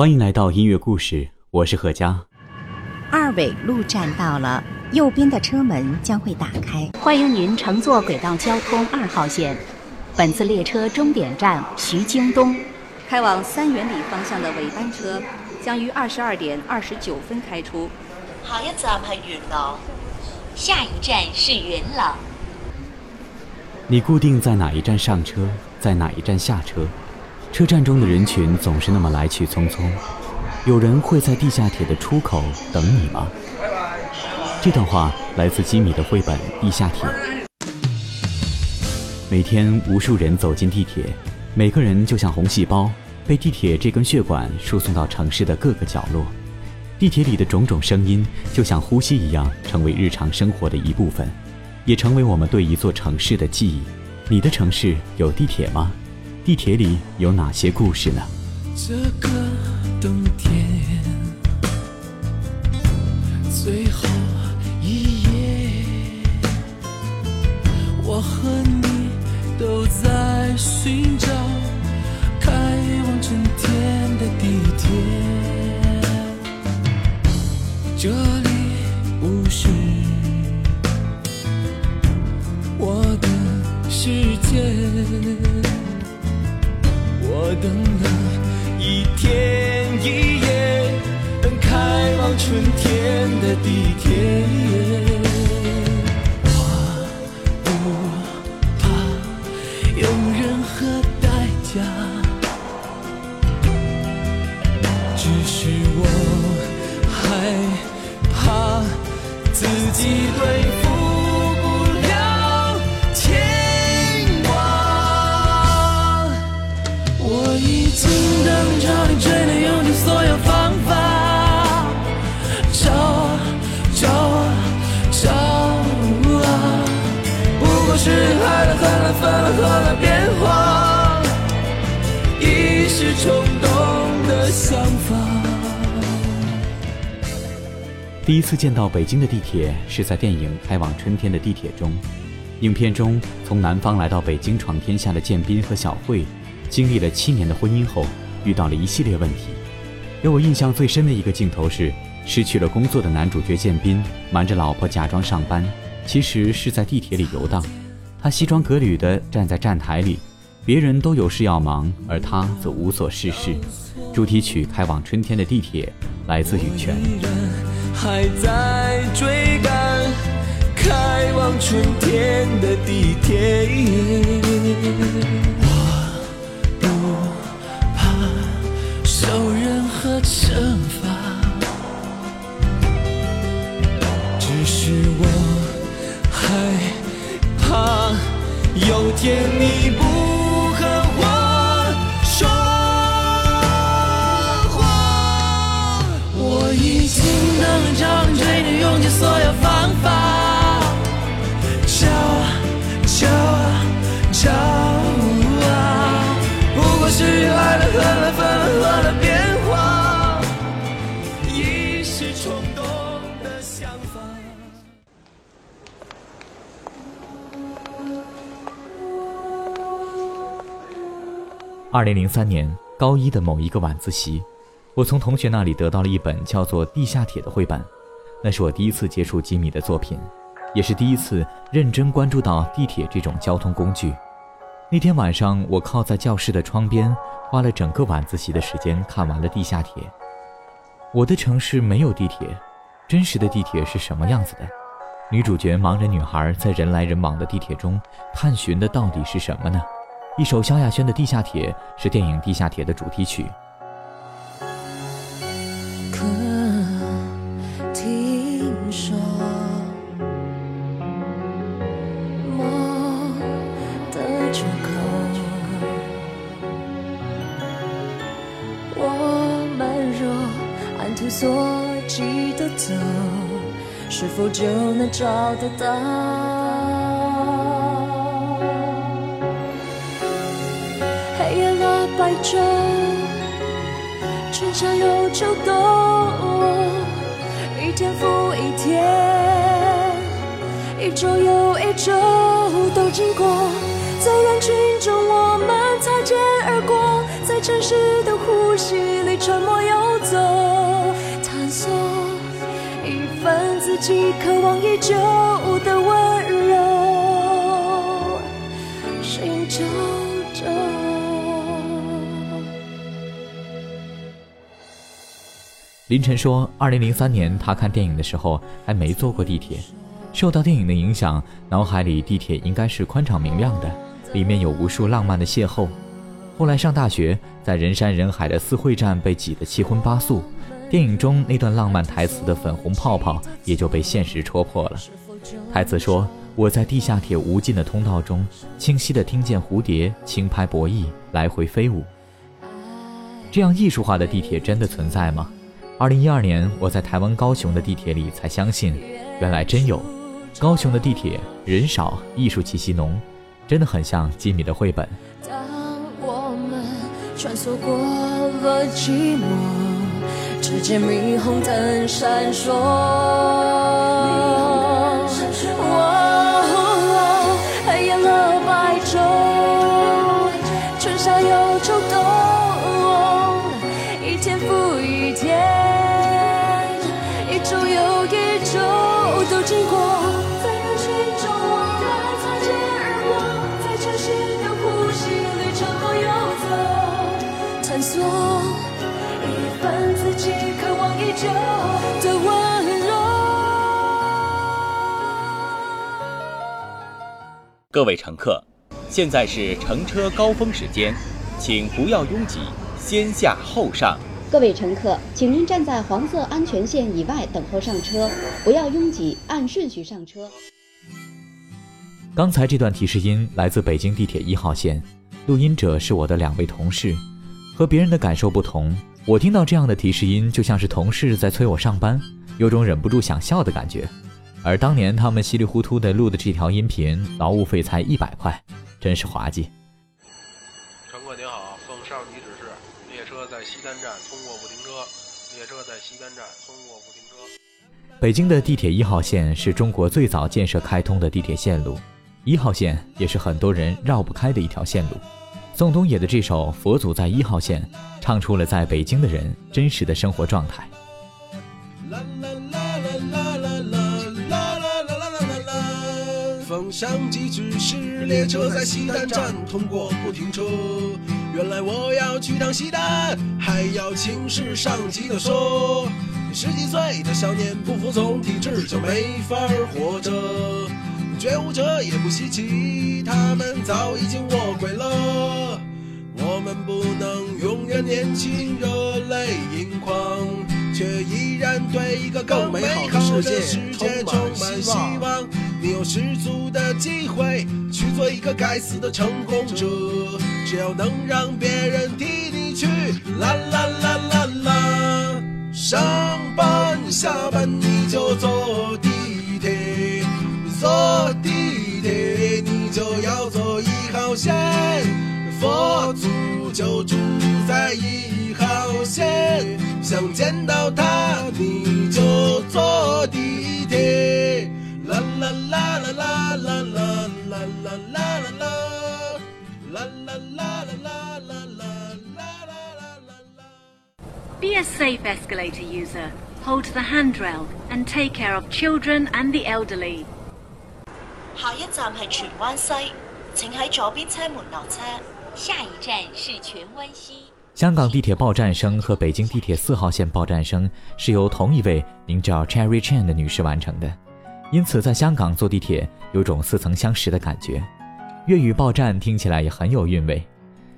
欢迎来到音乐故事，我是贺佳。二纬路站到了，右边的车门将会打开。欢迎您乘坐轨道交通二号线，本次列车终点站徐泾东。开往三元里方向的尾班车将于二十二点二十九分开出。下一站系元朗，下一站是元朗。你固定在哪一站上车，在哪一站下车？车站中的人群总是那么来去匆匆，有人会在地下铁的出口等你吗？这段话来自吉米的绘本《地下铁》。每天无数人走进地铁，每个人就像红细胞，被地铁这根血管输送到城市的各个角落。地铁里的种种声音，就像呼吸一样，成为日常生活的一部分，也成为我们对一座城市的记忆。你的城市有地铁吗？地铁里有哪些故事呢？这个冬天最后一夜，我和你都在寻找开往春天的地铁。这里不是我的世界。我等了一天一夜，等开往春天的地铁。分合了变化，一时冲动的想法。第一次见到北京的地铁是在电影《开往春天的地铁》中。影片中，从南方来到北京闯天下的建斌和小慧，经历了七年的婚姻后，遇到了一系列问题。给我印象最深的一个镜头是，失去了工作的男主角建斌瞒着老婆假装上班，其实是在地铁里游荡。他西装革履地站在站台里，别人都有事要忙，而他则无所事事。主题曲《开往春天的地铁》来自羽泉。还在追赶开往春天的地铁，我不怕受任何惩，甜蜜二零零三年高一的某一个晚自习，我从同学那里得到了一本叫做《地下铁》的绘本，那是我第一次接触吉米的作品，也是第一次认真关注到地铁这种交通工具。那天晚上，我靠在教室的窗边，花了整个晚自习的时间看完了《地下铁》。我的城市没有地铁，真实的地铁是什么样子的？女主角盲人女孩在人来人往的地铁中探寻的到底是什么呢？一首萧亚轩的《地下铁》是电影《地下铁》的主题曲。可听说梦的出口，我们若按图索骥的走，是否就能找得到？白昼，春夏又秋冬，一天复一天，一周又一周都经过，在人群中我们擦肩而过，在城市的呼吸里沉默游。走，探索一份自己渴望已久的温柔，林晨说，二零零三年他看电影的时候还没坐过地铁，受到电影的影响，脑海里地铁应该是宽敞明亮的，里面有无数浪漫的邂逅。后来上大学，在人山人海的四惠站被挤得七荤八素，电影中那段浪漫台词的粉红泡泡也就被现实戳破了。台词说：“我在地下铁无尽的通道中，清晰地听见蝴蝶轻拍薄翼，来回飞舞。”这样艺术化的地铁真的存在吗？二零一二年，我在台湾高雄的地铁里才相信，原来真有。高雄的地铁人少，艺术气息浓，真的很像吉米的绘本。当我们穿梭过了寂寞，只见霓虹灯闪烁。的温柔。各位乘客，现在是乘车高峰时间，请不要拥挤，先下后上。各位乘客，请您站在黄色安全线以外等候上车，不要拥挤，按顺序上车。刚才这段提示音来自北京地铁一号线，录音者是我的两位同事。和别人的感受不同，我听到这样的提示音，就像是同事在催我上班，有种忍不住想笑的感觉。而当年他们稀里糊涂的录的这条音频，劳务费才一百块，真是滑稽。乘客您好，奉上级指示，列车在西单站通过不停车。列车在西单站通过不停车。北京的地铁一号线是中国最早建设开通的地铁线路，一号线也是很多人绕不开的一条线路。宋冬野的这首《佛祖在一号线》，唱出了在北京的人真实的生活状态。奉上级指示，列车在西单站通过不停车。原来我要去趟西单，还要请示上级的说，十几岁的少年不服从体制就没法活着。觉悟者也不稀奇，他们早已经卧轨了。我们不能永远年轻，热泪盈眶，却依然对一个更美好的世界充满希望。你有十足的机会去做一个该死的成功者，只要能让别人替你去啦啦啦啦啦。上班下班你就坐 号线，佛祖就住在一号线，想见到他你就坐地铁。啦啦啦啦啦啦啦啦啦啦啦啦啦啦啦啦啦啦啦啦。 Be a safe escalator user. Hold the handrail and take care of children and the elderly. 下一站系荃湾西， 請喺左邊車門落車。下一站是荃灣西。香港地铁报站声和北京地铁四号线报站声是由同一位名叫 Cherry Chan 的女士完成的，因此在香港坐地铁有种似曾相识的感觉。粤语报站听起来也很有韵味，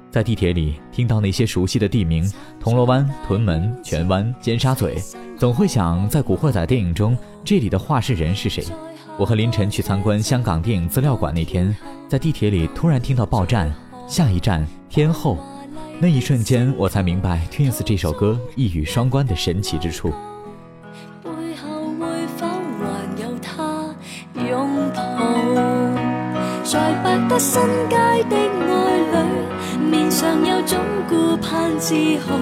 在地铁里听到那些熟悉的地名——铜锣湾、屯门、荃湾、尖沙咀，总会想在《古惑仔》电影中这里的话事人是谁。我和凌晨去参观香港电影资料馆那天，在地铁里突然听到报站，下一站天后。那一瞬间，我才明白 Twins 这首歌一语双关的神奇之处。背后会否还有他擁抱？在百德新街的爱侣，面上有种顾盼自豪。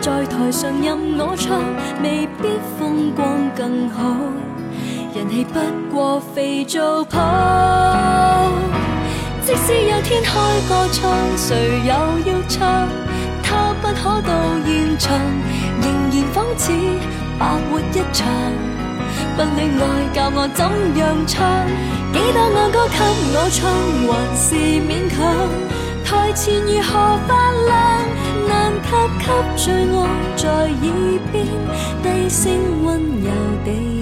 在台上任我唱，未必风光更好，人氣不過肥皂泡。即使有天開個唱，誰又要唱？他不可到現場，仍然仿似白活一场，不恋爱教我怎样唱，几多爱歌给我唱，还是勉强。台前如何发亮，难及给最爱在耳边低声温柔地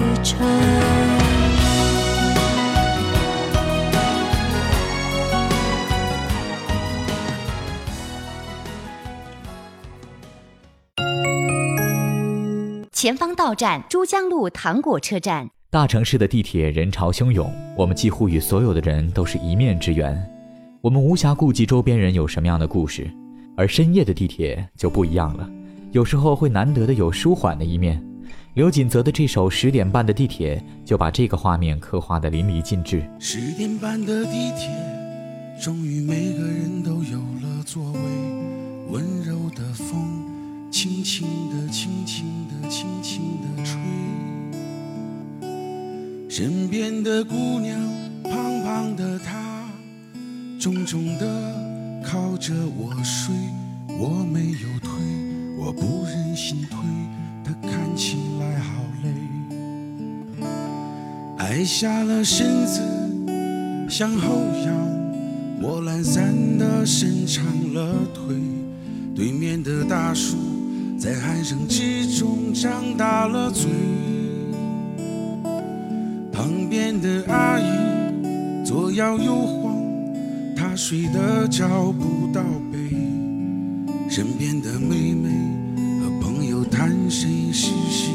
前方到站珠江路糖果车站。大城市的地铁人潮汹涌，我们几乎与所有的人都是一面之缘。我们无暇顾及周边人有什么样的故事，而深夜的地铁就不一样了，有时候会难得的有舒缓的一面。刘锦泽的这首《十点半的地铁》就把这个画面刻画的淋漓尽致。十点半的地铁，终于每个人都有了座位，温柔的风。轻轻地，轻轻地，轻轻地吹。身边的姑娘，胖胖的她，重重地靠着我睡。我没有推，我不忍心推，埋下了身子，向后仰，我懒散地伸长了腿。对面的大叔。在鼾声之中张大了嘴，旁边的阿姨左摇右晃，她睡得找不到北。身边的妹妹和朋友谈谁是是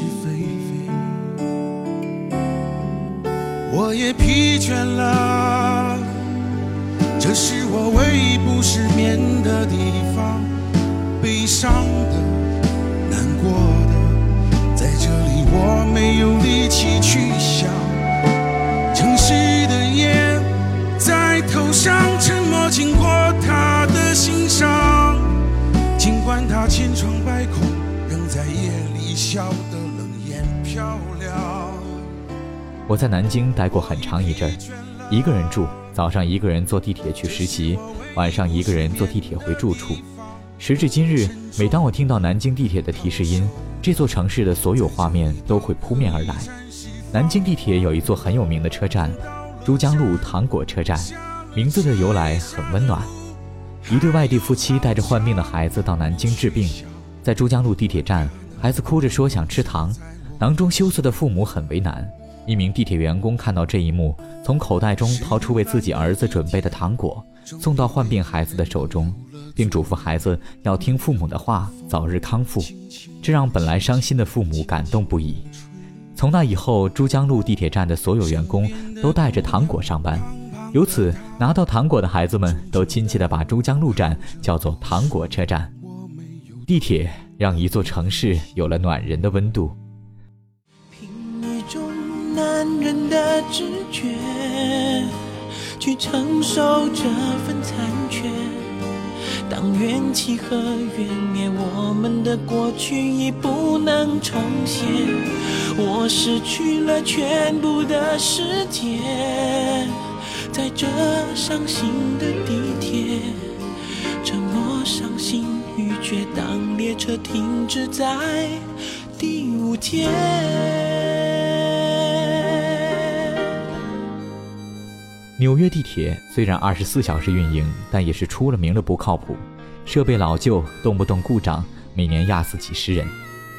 我也疲倦了，这是我唯一不失眠的地方，悲伤的。难过的，在这里我没有力气去想。城市的夜在头上沉默，经过他的心上。尽管他千疮百孔，仍在夜里笑我在南京待过很长一阵儿，一个人住，早上一个人坐地铁去实习，晚上一个人坐地铁回住处。时至今日，每当我听到南京地铁的提示音，这座城市的所有画面都会扑面而来。南京地铁有一座很有名的车站——珠江路糖果车站，名字的由来很温暖。一对外地夫妻带着患病的孩子到南京治病，在珠江路地铁站，孩子哭着说想吃糖，囊中羞涩的父母很为难。一名地铁员工看到这一幕，从口袋中掏出为自己儿子准备的糖果，送到患病孩子的手中。并嘱咐孩子要听父母的话，早日康复。这让本来伤心的父母感动不已。从那以后，珠江路地铁站的所有员工都带着糖果上班，由此拿到糖果的孩子们都亲切地把珠江路站叫做“糖果车站”。地铁让一座城市有了暖人的温度。男人的直觉，去承受这份残缺。当怨气和怨灭，我们的过去已不能重现。我失去了全部的世界，在这伤心的地铁，沉默、伤心、欲绝。当列车停止在第五天。纽约地铁虽然二十四小时运营，但也是出了名的不靠谱，设备老旧，动不动故障，每年压死几十人。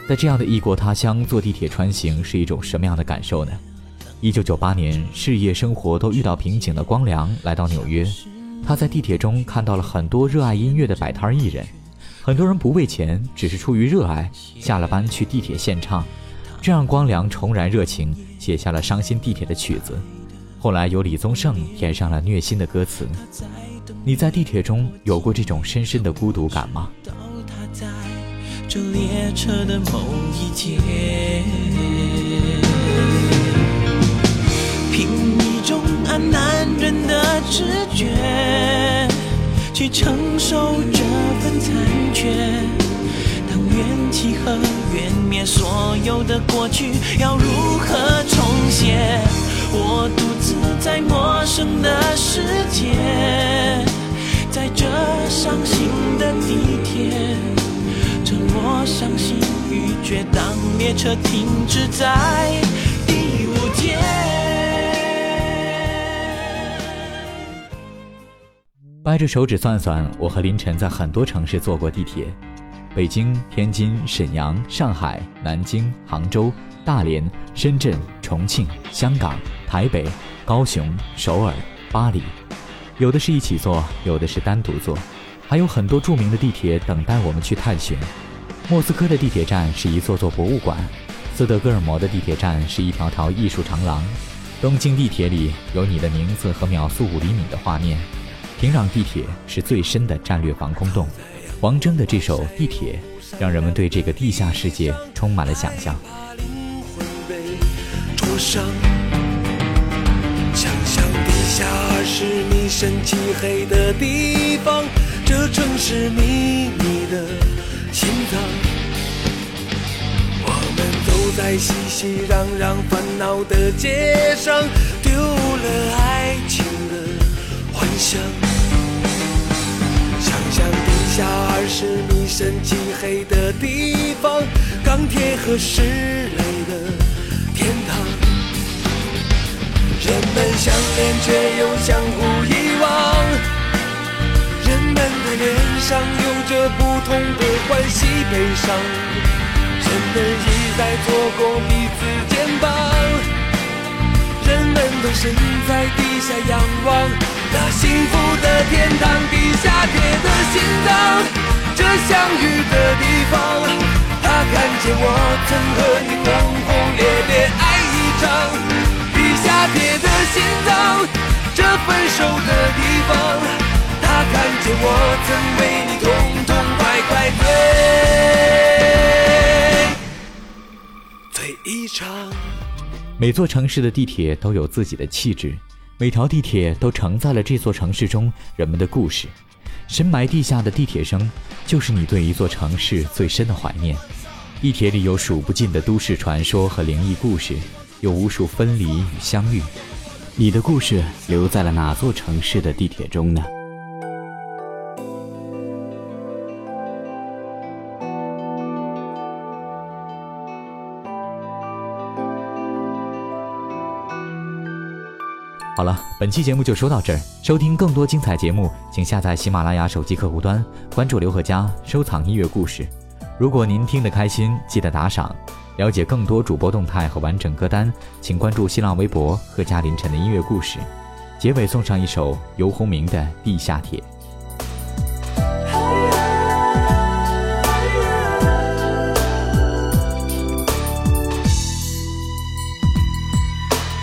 在这样的异国他乡坐地铁穿行是一种什么样的感受呢？一九九八年，事业生活都遇到瓶颈的光良来到纽约，他在地铁中看到了很多热爱音乐的摆摊艺人，很多人不为钱，只是出于热爱，下了班去地铁献唱，这让光良重燃热情，写下了伤心地铁的曲子。后来由李宗盛填上了虐心的歌词。你在地铁中有过这种深深的孤独感吗？这列车的某一节，凭一种爱男人的直觉，去承受这份残缺。当缘起和缘灭，所有的过去要如何重写？我独在陌生的世界，在这伤心的地铁，沉我伤心欲绝，当列车停止在第五节。掰着手指算算，我和凌晨在很多城市坐过地铁：北京、天津、沈阳、上海、南京、杭州、大连、深圳、重庆、香港、台北、高雄、首尔、巴黎。有的是一起坐，有的是单独坐，还有很多著名的地铁等待我们去探寻。莫斯科的地铁站是一座座博物馆，斯德哥尔摩的地铁站是一条条艺术长廊，东京地铁里有你的名字和秒速五厘米的画面。平壤地铁是最深的战略防空洞，王铮的这首《地铁》让人们对这个地下世界充满了想象。想象地下是你身漆黑的地方，这城市秘密的心脏。我们走在熙熙攘攘烦恼的街上，丢了爱情的幻想。想象地下二十米深漆黑的地方，钢铁和石垒的人们相恋却又相互遗忘，人们的脸上有着不同的欢喜悲伤。人们一再错过彼此肩膀，人们都身在地下仰望。那幸福的天堂，地下铁的心脏，这相遇的地方。他看见我曾和你轰轰烈烈爱一场。铁的心脏，这分手的地方。他看见我曾为你痛痛快快醉醉一场。每座城市的地铁都有自己的气质。每条地铁都承载了这座城市中人们的故事，深埋地下的地铁声，就是你对一座城市最深的怀念。地铁里有数不尽的都市传说和灵异故事，有无数分离与相遇。你的故事留在了哪座城市的地铁中呢？好了，本期节目就说到这儿。收听更多精彩节目，请下载喜马拉雅手机客户端，关注刘和佳，收藏音乐故事。如果您听得开心，记得打赏。了解更多主播动态和完整歌单，请关注新浪微博“贺佳凌晨的音乐故事”。结尾送上一首游鸿明的《地下铁》。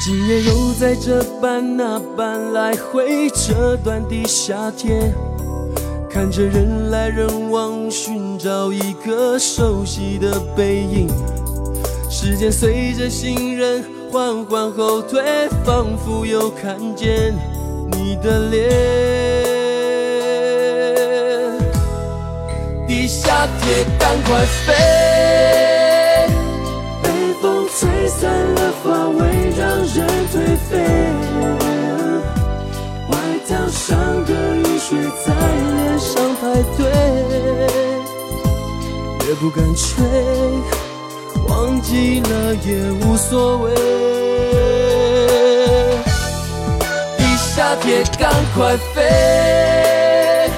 今夜又在这般那般来回这段地下铁，看着人来人往，寻找一个熟悉的背影。时间随着行人缓缓后退，仿佛又看见你的脸。地下铁，赶快飞！被风吹散了发尾，让人颓废。外套上的雨水在脸上排队，也不敢吹，忘记了也无所谓。地下铁，赶快飞！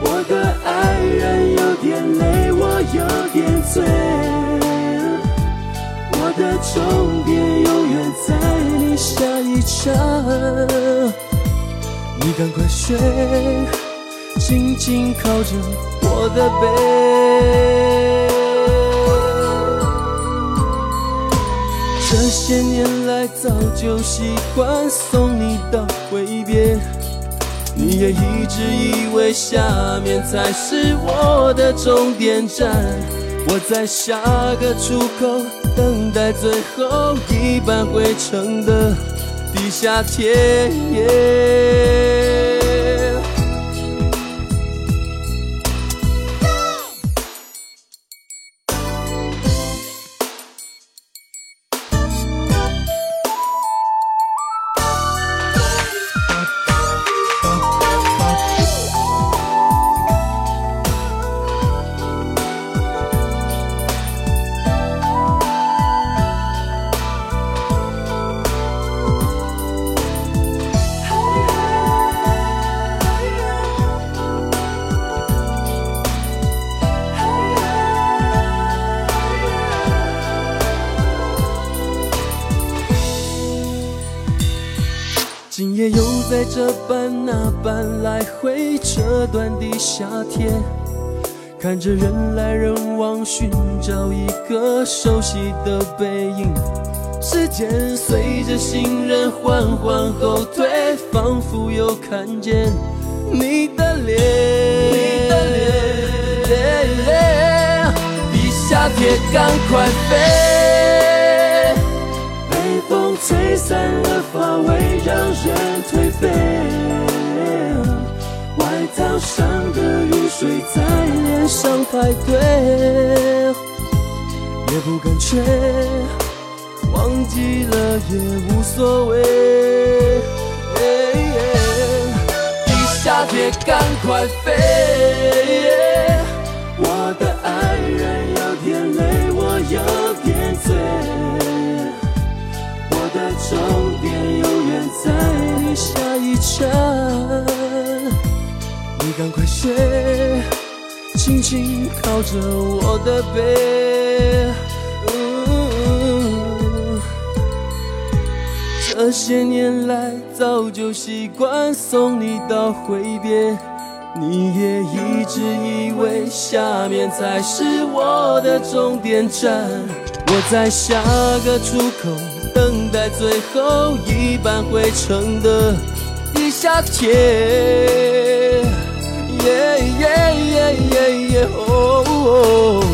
我的爱人有点累，我有点醉。我的终点永远在你下一站，你赶快睡，紧紧靠着我的背。这些年来早就习惯送你到挥别，你也一直以为下面才是我的终点站，我在下个出口。等待最后一班回程的地下铁。这般那般来回折断地下铁，看着人来人往，寻找一个熟悉的背影。时间随着行人缓缓后退，仿佛又看见你的脸。你的脸，地下铁赶快飞，吹散了发尾，让人颓废。外套上的雨水在脸上排队，也不敢吹。忘记了也无所谓。地下铁赶快飞，终点永远在你下一站。你赶快睡，轻轻靠着我的背。这些年来，早就习惯送你到挥别，你也一直以为下面才是我的终点站。我在下个出口，等待最后一班回程的地下铁。耶耶耶耶耶哦。